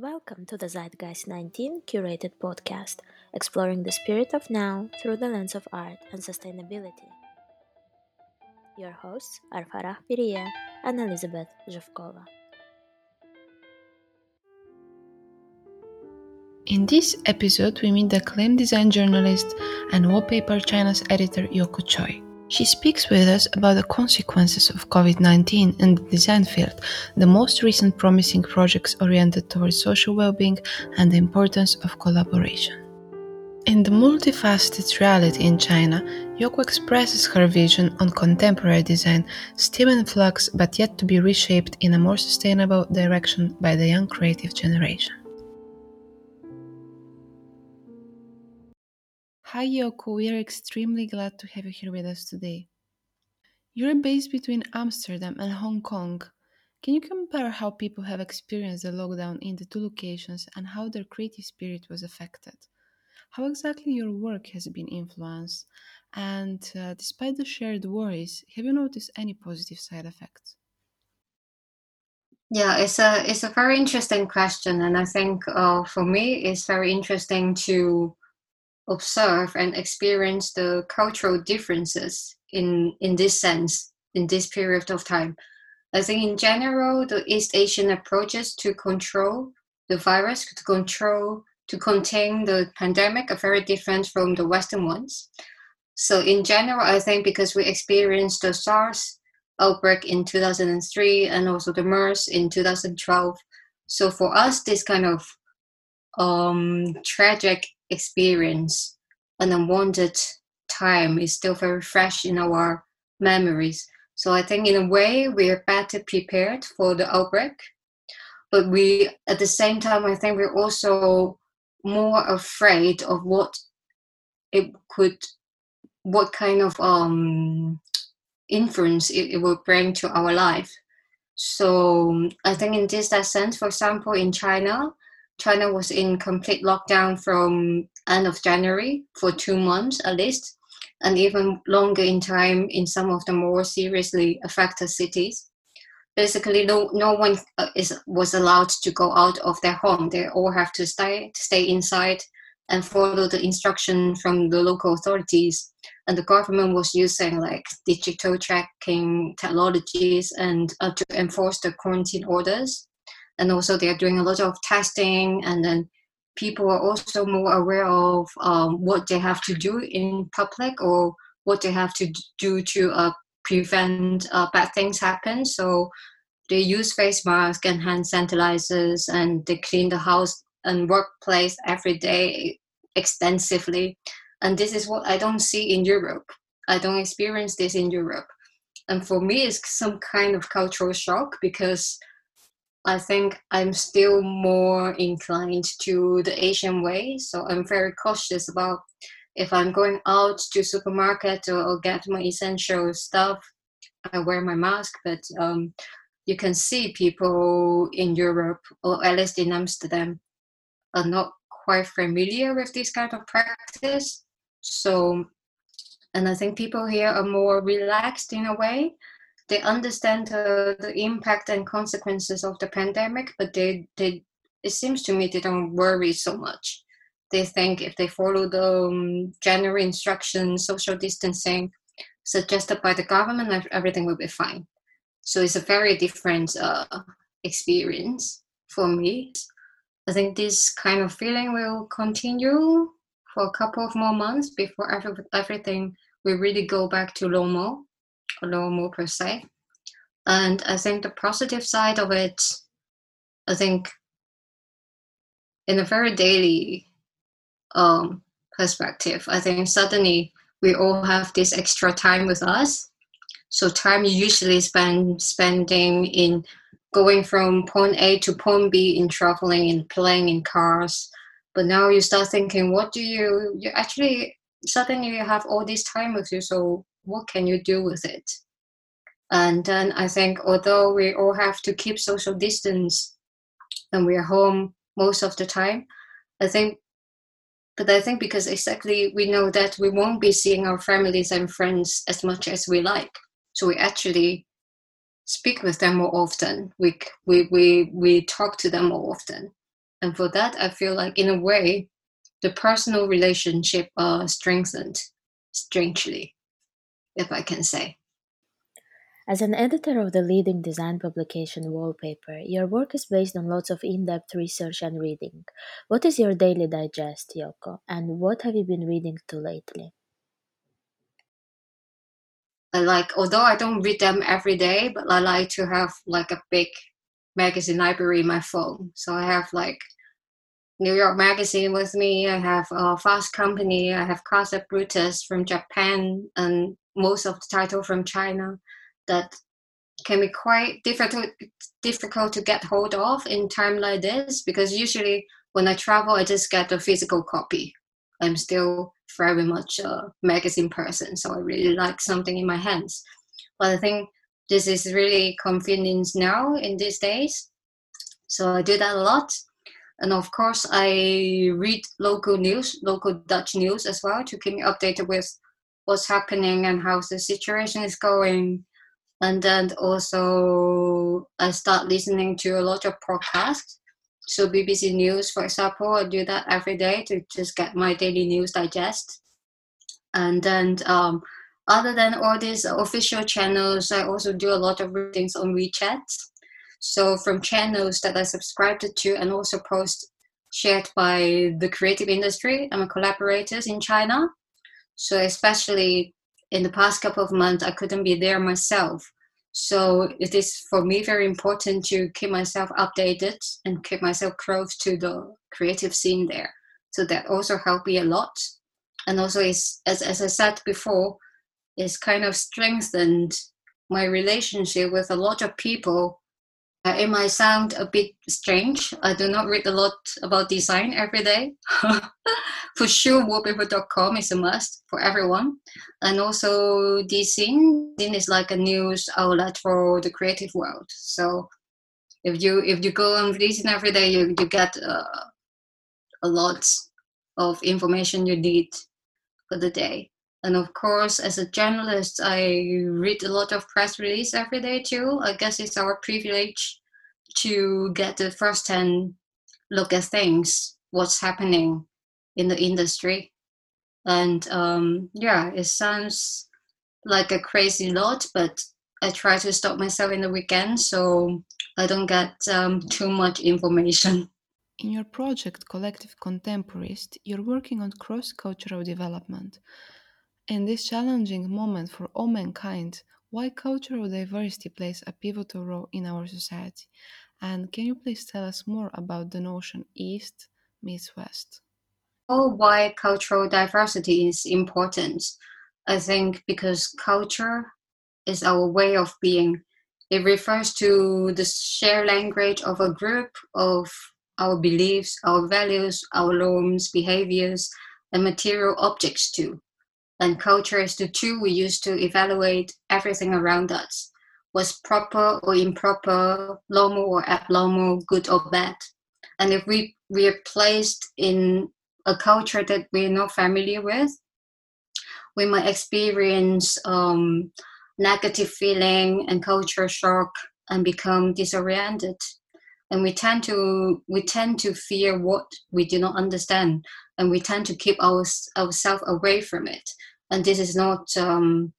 Welcome to the Zeitgeist 19 curated podcast, exploring the spirit of now through the lens of art and sustainability. Your hosts are Farah Piriye and Elizabeth Zhivkova. In this episode, we meet the acclaimed design journalist and Wallpaper China's editor Yoko Choy. She speaks with us about the consequences of COVID 19 in the design field, the most recent promising projects oriented towards social well being, and the importance of collaboration. In the multifaceted reality in China, Yoko expresses her vision on contemporary design, still in flux but yet to be reshaped in a more sustainable direction by the young creative generation. Hi Yoko, we are extremely glad to have you here with us today. You're based between Amsterdam and Hong Kong. Can you compare how people have experienced the lockdown in the two locations and how their creative spirit was affected? How exactly your work has been influenced? And uh, despite the shared worries, have you noticed any positive side effects? Yeah, it's a it's a very interesting question, and I think uh, for me, it's very interesting to observe and experience the cultural differences in in this sense in this period of time. I think in general, the East Asian approaches to control the virus, to control to contain the pandemic, are very different from the Western ones. So in general, I think because we experienced the SARS outbreak in 2003 and also the MERS in 2012. So for us, this kind of um, tragic experience, an unwanted time is still very fresh in our memories. So I think in a way we are better prepared for the outbreak. But we at the same time I think we're also more afraid of what it could what kind of um influence it, it will bring to our life. So I think in this that sense, for example, in China, China was in complete lockdown from end of January for two months at least, and even longer in time in some of the more seriously affected cities. Basically, no, no one uh, is was allowed to go out of their home. They all have to stay stay inside and follow the instruction from the local authorities. And the government was using like digital tracking technologies and uh, to enforce the quarantine orders and also they are doing a lot of testing and then people are also more aware of um, what they have to do in public or what they have to do to uh, prevent uh, bad things happen. So they use face masks and hand sanitizers and they clean the house and workplace every day extensively. And this is what i don't see in europe. I don't experience this in europe. And for me it's some kind of cultural shock because I think I'm still more inclined to the Asian way. So I'm very cautious about if I'm going out to supermarket or, or get my essential stuff, I wear my mask. But um, you can see people in Europe, or at least in Amsterdam, are not quite familiar with this kind of practice. So, and I think people here are more relaxed in a way they understand the, the impact and consequences of the pandemic, but they, they it seems to me they don't worry so much. They think if they follow the um, general instructions, social distancing suggested by the government, everything will be fine. So it's a very different uh, experience for me. I think this kind of feeling will continue for a couple of more months before every, everything will really go back to normal normal per se. And I think the positive side of it, I think in a very daily um, perspective, I think suddenly we all have this extra time with us. So time you usually spend spending in going from point A to point B in traveling and playing in cars. But now you start thinking, what do you you actually suddenly you have all this time with you. So what can you do with it? And then I think although we all have to keep social distance and we're home most of the time, I think but I think because exactly we know that we won't be seeing our families and friends as much as we like. So we actually speak with them more often. We we we, we talk to them more often. And for that, I feel like in a way, the personal relationship are strengthened strangely, if I can say. As an editor of the leading design publication Wallpaper, your work is based on lots of in depth research and reading. What is your daily digest, Yoko, and what have you been reading to lately? I like, although I don't read them every day, but I like to have like a big magazine library in my phone. So I have like New York Magazine with me. I have uh, Fast Company. I have Casa Brutus from Japan, and most of the title from China. That can be quite difficult difficult to get hold of in time like this because usually when I travel, I just get a physical copy. I'm still very much a magazine person, so I really like something in my hands. But I think this is really convenient now in these days. So I do that a lot. And of course, I read local news, local Dutch news as well to keep me updated with what's happening and how the situation is going. And then also, I start listening to a lot of podcasts. So, BBC News, for example, I do that every day to just get my daily news digest. And then, um, other than all these official channels, I also do a lot of readings on WeChat so from channels that I subscribed to and also post shared by the creative industry and my collaborators in China. So especially in the past couple of months, I couldn't be there myself. So it is for me very important to keep myself updated and keep myself close to the creative scene there. So that also helped me a lot. And also is as, as I said before, it's kind of strengthened my relationship with a lot of people it might sound a bit strange. I do not read a lot about design every day. for sure, wallpaper.com is a must for everyone. And also, Dezeen is like a news outlet for the creative world. So if you if you go on Dezeen every day, you, you get uh, a lot of information you need for the day. And of course, as a journalist, I read a lot of press release every day too. I guess it's our privilege to get the first-hand look at things, what's happening in the industry. And um, yeah, it sounds like a crazy lot, but I try to stop myself in the weekend so I don't get um, too much information. In your project, Collective Contemporist, you're working on cross cultural development. In this challenging moment for all mankind, why cultural diversity plays a pivotal role in our society? And can you please tell us more about the notion East meets West? Oh, why cultural diversity is important. I think because culture is our way of being. It refers to the shared language of a group of our beliefs, our values, our norms, behaviors, and material objects too and culture is the tool we use to evaluate everything around us. Was proper or improper normal or abnormal good or bad? And if we we are placed in a culture that we're not familiar with we might experience um, negative feeling and culture shock and become disoriented. And we tend to we tend to fear what we do not understand and we tend to keep our, ourselves away from it and this is not um,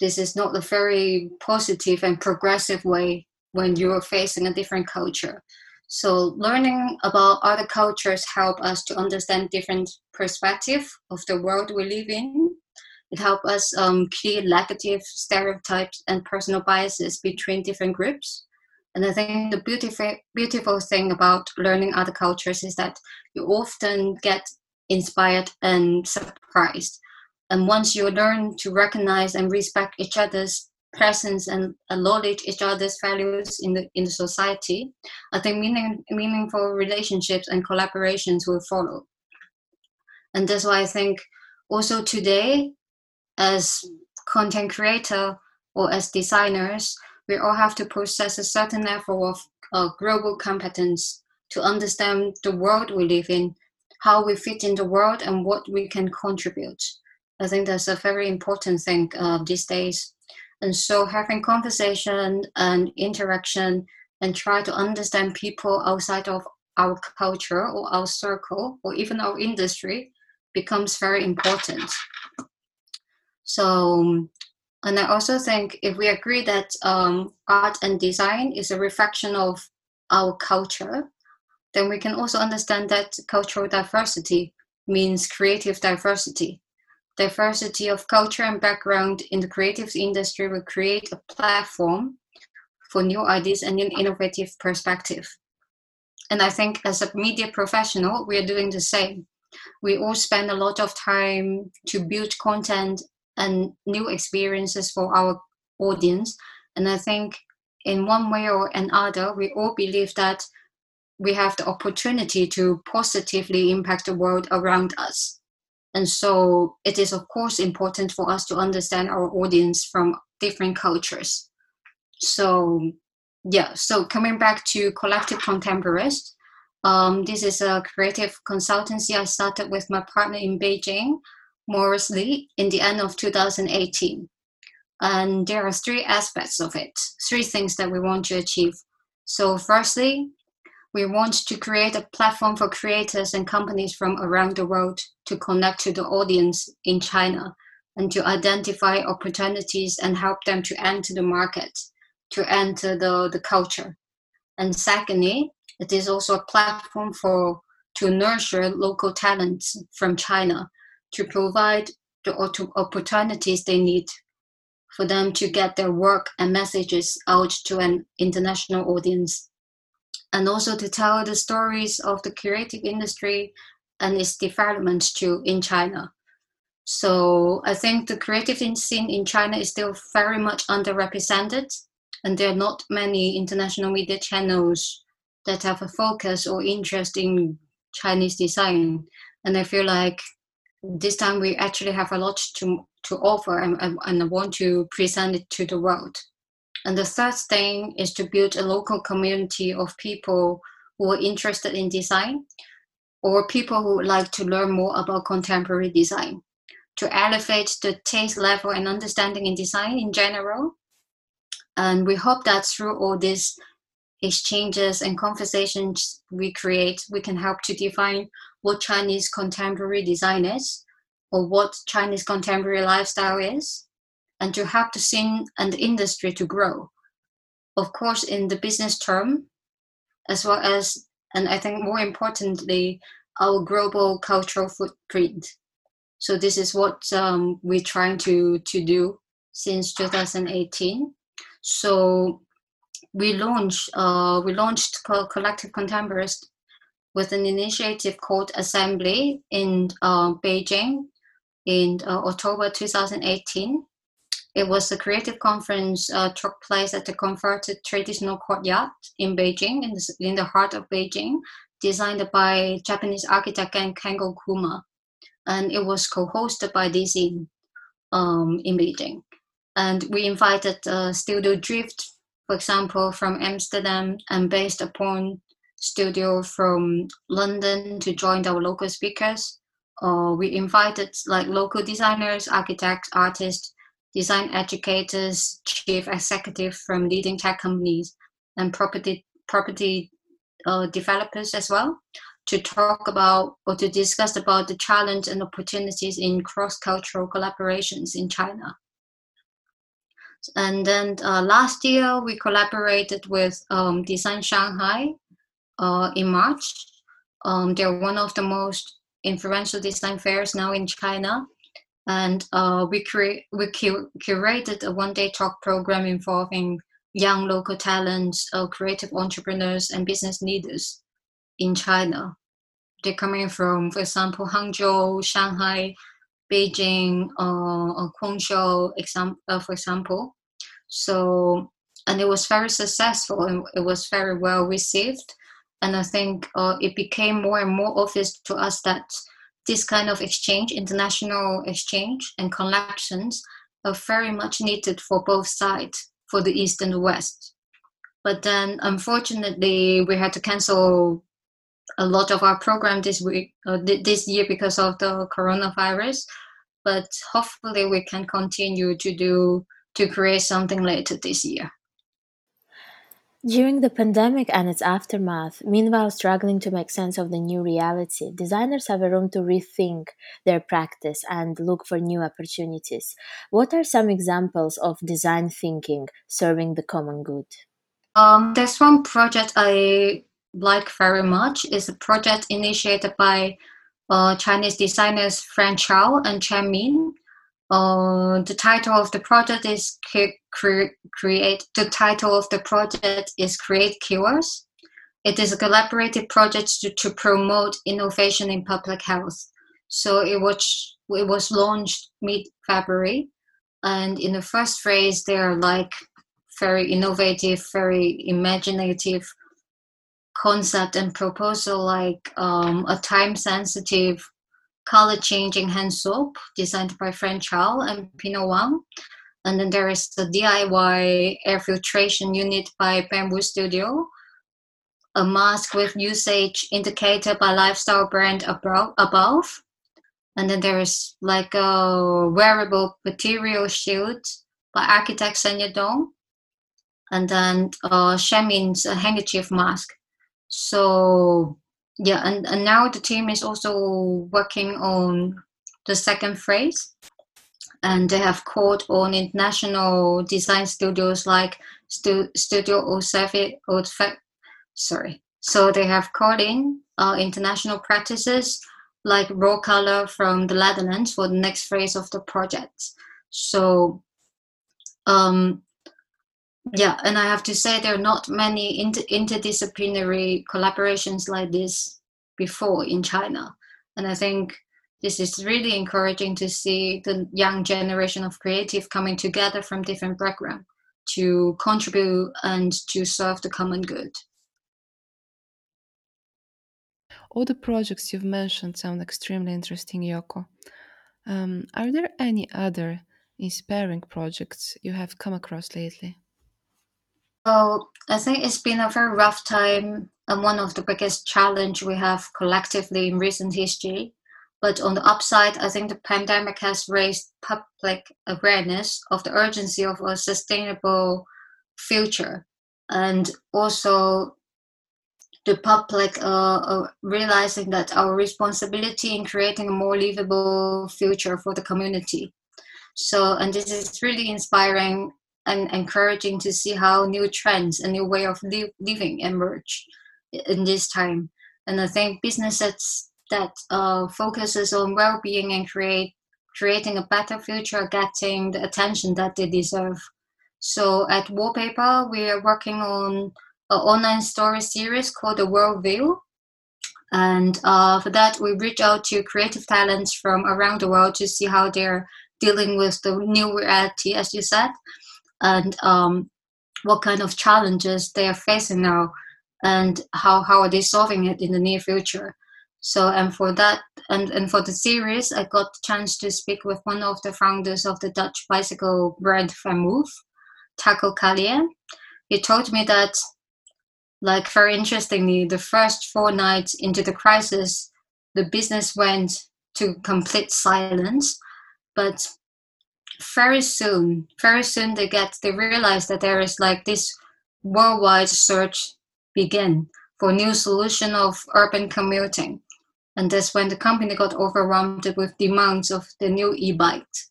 this is not a very positive and progressive way when you are facing a different culture. So learning about other cultures help us to understand different perspective of the world we live in. It helps us um, clear negative stereotypes and personal biases between different groups. And I think the beautiful beautiful thing about learning other cultures is that you often get inspired and surprised and once you learn to recognize and respect each other's presence and acknowledge each other's values in the in the society, I think meaning, meaningful relationships and collaborations will follow. And that's why I think also today, as content creator or as designers, we all have to possess a certain level of uh, global competence to understand the world we live in, how we fit in the world, and what we can contribute. I think that's a very important thing uh, these days. And so having conversation and interaction and try to understand people outside of our culture or our circle or even our industry becomes very important. So, and I also think if we agree that um, art and design is a reflection of our culture, then we can also understand that cultural diversity means creative diversity. Diversity of culture and background in the creative industry will create a platform for new ideas and an innovative perspective. And I think as a media professional, we are doing the same. We all spend a lot of time to build content and new experiences for our audience. And I think in one way or another, we all believe that we have the opportunity to positively impact the world around us. And so it is, of course, important for us to understand our audience from different cultures. So, yeah, so coming back to Collective Contemporist, um, this is a creative consultancy I started with my partner in Beijing, Morris Lee, in the end of 2018. And there are three aspects of it, three things that we want to achieve. So, firstly, we want to create a platform for creators and companies from around the world to connect to the audience in China and to identify opportunities and help them to enter the market, to enter the, the culture. And secondly, it is also a platform for to nurture local talents from China to provide the opportunities they need for them to get their work and messages out to an international audience and also to tell the stories of the creative industry and its development too in China. So I think the creative scene in China is still very much underrepresented, and there are not many international media channels that have a focus or interest in Chinese design. And I feel like this time we actually have a lot to to offer, and, and I want to present it to the world. And the third thing is to build a local community of people who are interested in design or people who would like to learn more about contemporary design to elevate the taste level and understanding in design in general. And we hope that through all these exchanges and conversations we create, we can help to define what Chinese contemporary design is or what Chinese contemporary lifestyle is and to help the scene and the industry to grow. Of course, in the business term, as well as, and I think more importantly, our global cultural footprint. So this is what um, we're trying to, to do since 2018. So we launched uh, we launched Collective Contemporist with an initiative called Assembly in uh, Beijing in uh, October 2018 it was a creative conference uh, took place at the converted traditional courtyard in Beijing, in the, in the heart of Beijing, designed by Japanese architect Ken Kengo Kuma. And it was co-hosted by Dezeen um, in Beijing. And we invited uh, Studio Drift, for example, from Amsterdam and based upon studio from London to join our local speakers. Uh, we invited like local designers, architects, artists, design educators, chief executive from leading tech companies, and property property uh, developers as well to talk about or to discuss about the challenge and opportunities in cross-cultural collaborations in China. And then uh, last year we collaborated with um, Design Shanghai uh, in March. Um, they're one of the most influential design fairs now in China and uh, we create we cur- curated a one-day talk program involving young local talents, uh, creative entrepreneurs, and business leaders in China. They're coming from, for example, Hangzhou, Shanghai, Beijing, uh, Guangzhou, exam- uh, for example. So, and it was very successful and it was very well received. And I think uh, it became more and more obvious to us that this kind of exchange, international exchange and connections are very much needed for both sides, for the East and the West. But then, unfortunately, we had to cancel a lot of our program this week, uh, this year because of the coronavirus. But hopefully, we can continue to do to create something later this year. During the pandemic and its aftermath, meanwhile struggling to make sense of the new reality, designers have a room to rethink their practice and look for new opportunities. What are some examples of design thinking serving the common good? Um, there's one project I like very much. is a project initiated by uh, Chinese designers Frank Chou and Chen Min uh, the title of the project is cre- create. The title of the project is Create Cures. It is a collaborative project to, to promote innovation in public health. So it was it was launched mid February, and in the first phase, they are like very innovative, very imaginative concept and proposal, like um, a time sensitive color changing hand soap designed by Frank Chou and Pino Wang. And then there is the DIY air filtration unit by Bamboo Studio, a mask with usage indicator by lifestyle brand above. And then there is like a wearable material shield by architect Senya Dong. And then uh, Chen Min's handkerchief mask. So yeah and, and now the team is also working on the second phase. And they have called on international design studios like Stu- studio 07 sorry. So they have called in uh, international practices like raw color from the netherlands for the next phase of the project. So um, yeah and i have to say there are not many inter- interdisciplinary collaborations like this before in china. And i think this is really encouraging to see the young generation of creative coming together from different backgrounds to contribute and to serve the common good. All the projects you've mentioned sound extremely interesting yoko. Um, are there any other inspiring projects you have come across lately so I think it's been a very rough time and one of the biggest challenge we have collectively in recent history. But on the upside, I think the pandemic has raised public awareness of the urgency of a sustainable future, and also the public uh, uh, realizing that our responsibility in creating a more livable future for the community. So, and this is really inspiring and encouraging to see how new trends and new way of li- living emerge in this time. And I think businesses that uh, focuses on well-being and create creating a better future are getting the attention that they deserve. So at Wallpaper, we are working on an online story series called The World View. And uh, for that, we reach out to creative talents from around the world to see how they're dealing with the new reality, as you said and um, what kind of challenges they are facing now and how, how are they solving it in the near future so and for that and, and for the series i got the chance to speak with one of the founders of the dutch bicycle brand VanMoof taco Carlier. he told me that like very interestingly the first four nights into the crisis the business went to complete silence but very soon, very soon they get they realize that there is like this worldwide search begin for new solution of urban commuting. And that's when the company got overwhelmed with demands of the new e-bikes,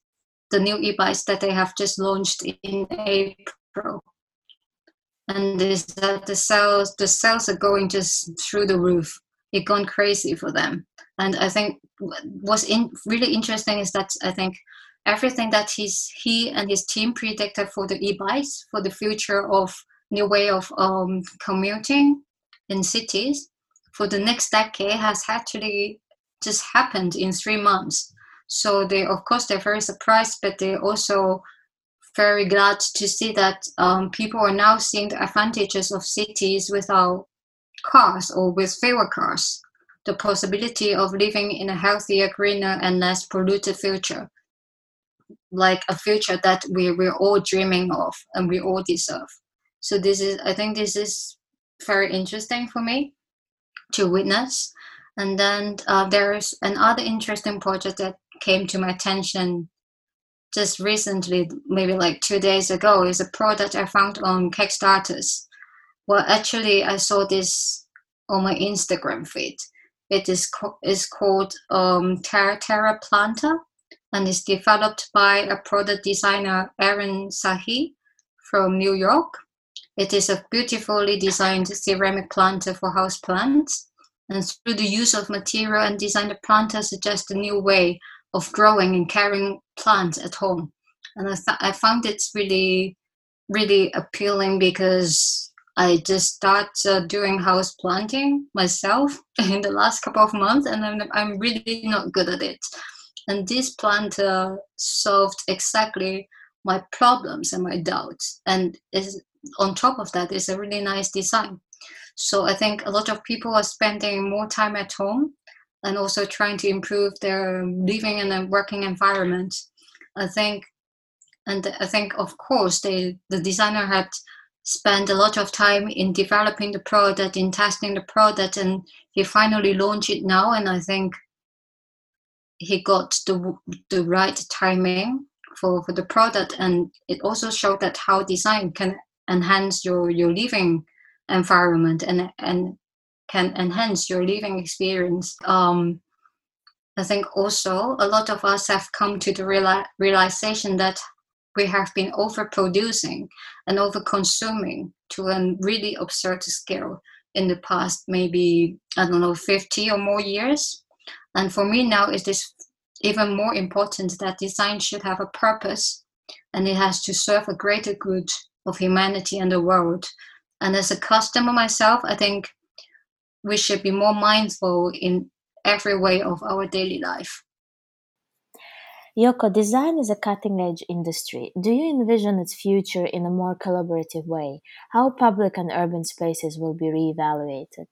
the new e-bikes that they have just launched in April. And is that the sales the sales are going just through the roof. It gone crazy for them. And I think what's in, really interesting is that I think everything that he and his team predicted for the e-bikes for the future of new way of um, commuting in cities for the next decade has actually just happened in three months. So they of course they're very surprised but they're also very glad to see that um, people are now seeing the advantages of cities without cars or with fewer cars the possibility of living in a healthier greener and less polluted future like a future that we, we're all dreaming of and we all deserve. So this is I think this is very interesting for me to witness. And then uh, there's another interesting project that came to my attention just recently, maybe like two days ago, is a product I found on Kickstarters. Well, actually, I saw this on my Instagram feed. It is co- is called um, Terra Terra Planta, and is developed by a product designer Aaron Sahi from New York. It is a beautifully designed ceramic planter for house plants, and through the use of material and design, the planter suggests a new way of growing and caring plants at home. And I, th- I found it really, really appealing because I just started uh, doing house planting myself in the last couple of months, and I'm, I'm really not good at it. And this planter uh, solved exactly my problems and my doubts. And is on top of that, it's a really nice design. So I think a lot of people are spending more time at home and also trying to improve their living and working environment. I think, and I think of course they, the designer had spent a lot of time in developing the product, in testing the product, and he finally launched it now. And I think he got the the right timing for, for the product, and it also showed that how design can enhance your your living environment and and can enhance your living experience. Um, I think also a lot of us have come to the reali- realization that we have been overproducing and overconsuming to a really absurd scale in the past maybe I don't know 50 or more years. And for me now is even more important that design should have a purpose and it has to serve a greater good of humanity and the world. And as a customer myself, I think we should be more mindful in every way of our daily life. Yoko, design is a cutting edge industry. Do you envision its future in a more collaborative way? How public and urban spaces will be reevaluated?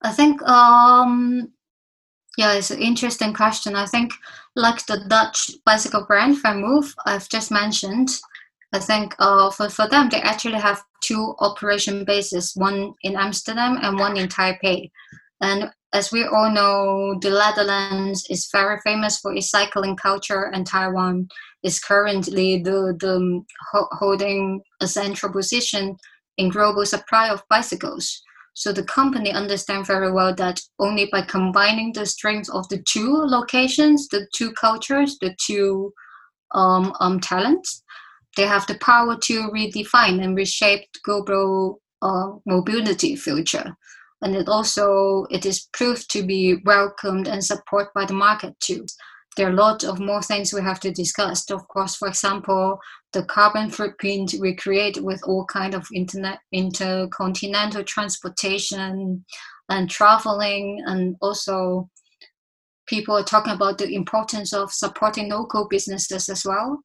I think, um, yeah, it's an interesting question. I think, like the Dutch bicycle brand VanMoof, I've just mentioned, I think uh, for, for them, they actually have two operation bases, one in Amsterdam and one in Taipei. And as we all know, the Netherlands is very famous for its cycling culture, and Taiwan is currently the, the holding a central position in global supply of bicycles. So the company understands very well that only by combining the strengths of the two locations, the two cultures, the two um, um, talents, they have the power to redefine and reshape global uh, mobility future. And it also it is proved to be welcomed and supported by the market too. There are a lot of more things we have to discuss. Of course, for example, the carbon footprint we create with all kind of internet intercontinental transportation and traveling and also people are talking about the importance of supporting local businesses as well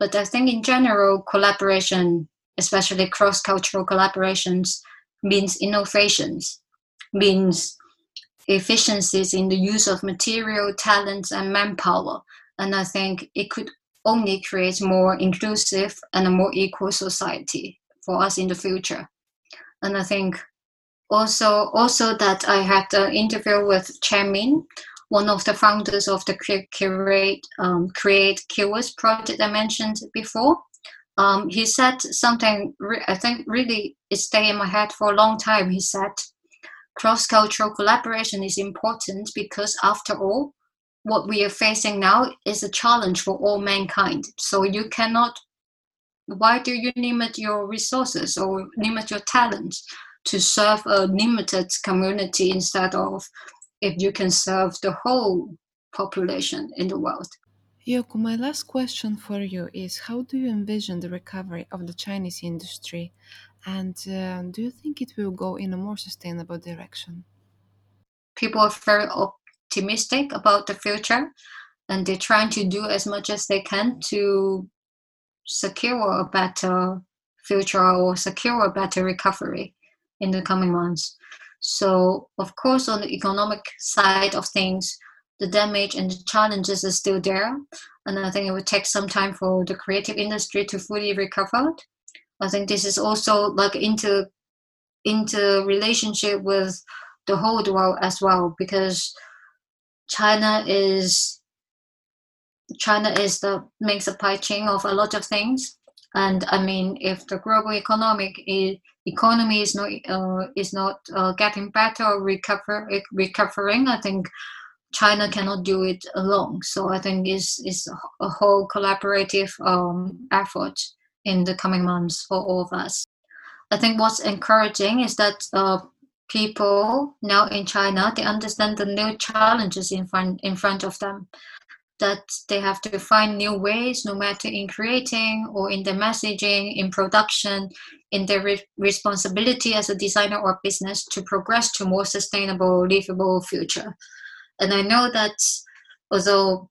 but I think in general, collaboration, especially cross cultural collaborations, means innovations, means efficiencies in the use of material, talents, and manpower. And I think it could only create more inclusive and a more equal society for us in the future. And I think also also that I had an interview with Chen Min, one of the founders of the Create, um, Create Cures project I mentioned before. Um, he said something re- I think really it stayed in my head for a long time. He said, cross-cultural collaboration is important because after all, what we are facing now is a challenge for all mankind. So you cannot. Why do you limit your resources or limit your talents to serve a limited community instead of if you can serve the whole population in the world. Yoko, my last question for you is How do you envision the recovery of the Chinese industry? And uh, do you think it will go in a more sustainable direction? People are very optimistic about the future and they're trying to do as much as they can to secure a better future or secure a better recovery in the coming months. So, of course, on the economic side of things, the damage and the challenges are still there. And I think it would take some time for the creative industry to fully recover. I think this is also like into into relationship with the whole world as well because China is China is the main supply chain of a lot of things And I mean, if the global economic economy is not uh, is not uh, getting better or recover recovering, I think China cannot do it alone. So I think it's, it's a whole collaborative um, effort in the coming months for all of us. I think what's encouraging is that uh, people now in China they understand the new challenges in front in front of them. That they have to find new ways, no matter in creating or in their messaging, in production, in their re- responsibility as a designer or business to progress to more sustainable, livable future. And I know that although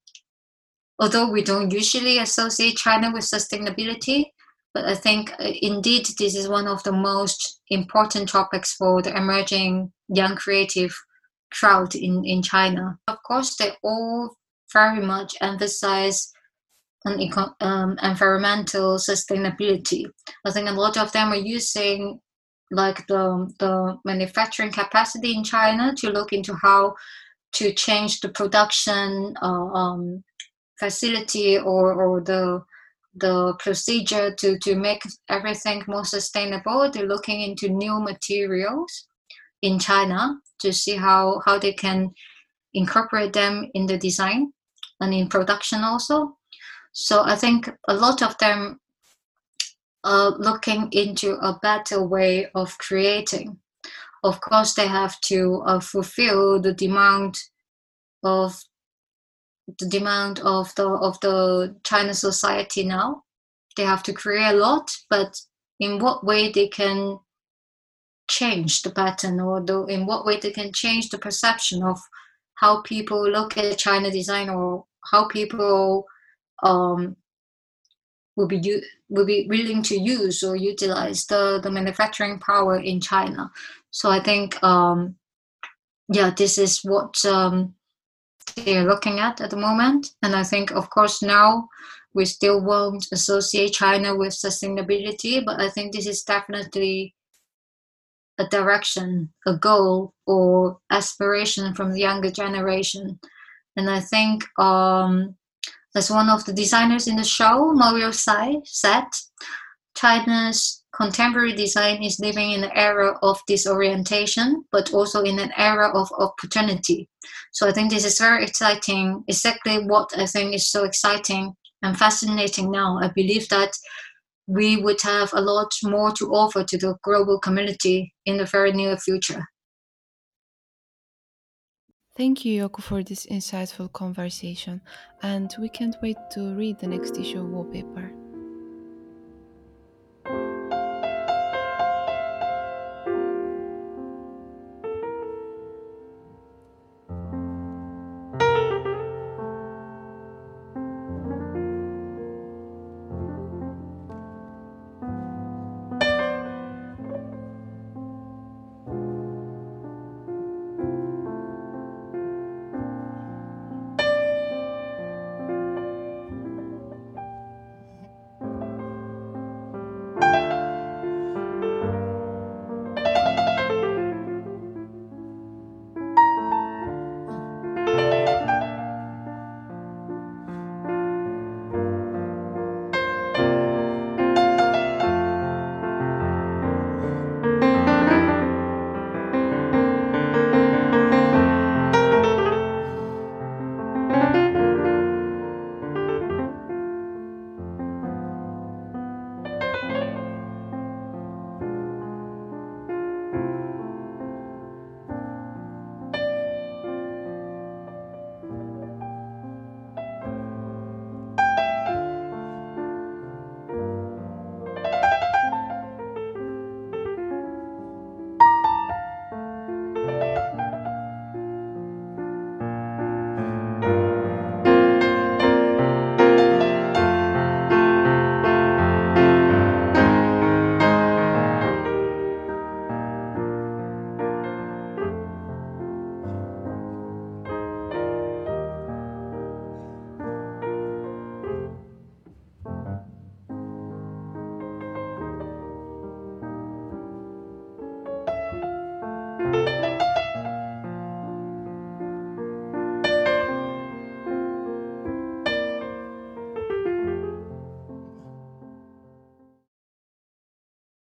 although we don't usually associate China with sustainability, but I think uh, indeed this is one of the most important topics for the emerging young creative crowd in, in China. Of course, they all very much emphasize on um, environmental sustainability. I think a lot of them are using like the, the manufacturing capacity in China to look into how to change the production uh, um, facility or, or the the procedure to, to make everything more sustainable. They're looking into new materials in China to see how, how they can incorporate them in the design and in production also. So I think a lot of them are looking into a better way of creating. Of course, they have to uh, fulfill the demand of the demand of the of the China society now. They have to create a lot, but in what way they can change the pattern or the, in what way they can change the perception of how people look at China design or how people um, will be will be willing to use or utilize the, the manufacturing power in China. So I think um, yeah, this is what um, they're looking at at the moment. And I think, of course, now we still won't associate China with sustainability, but I think this is definitely a direction, a goal, or aspiration from the younger generation. And I think, um, as one of the designers in the show, Mario Sai, said, China's contemporary design is living in an era of disorientation, but also in an era of opportunity. So I think this is very exciting, exactly what I think is so exciting and fascinating now. I believe that we would have a lot more to offer to the global community in the very near future. Thank you, Yoko, for this insightful conversation, and we can't wait to read the next issue of Wallpaper.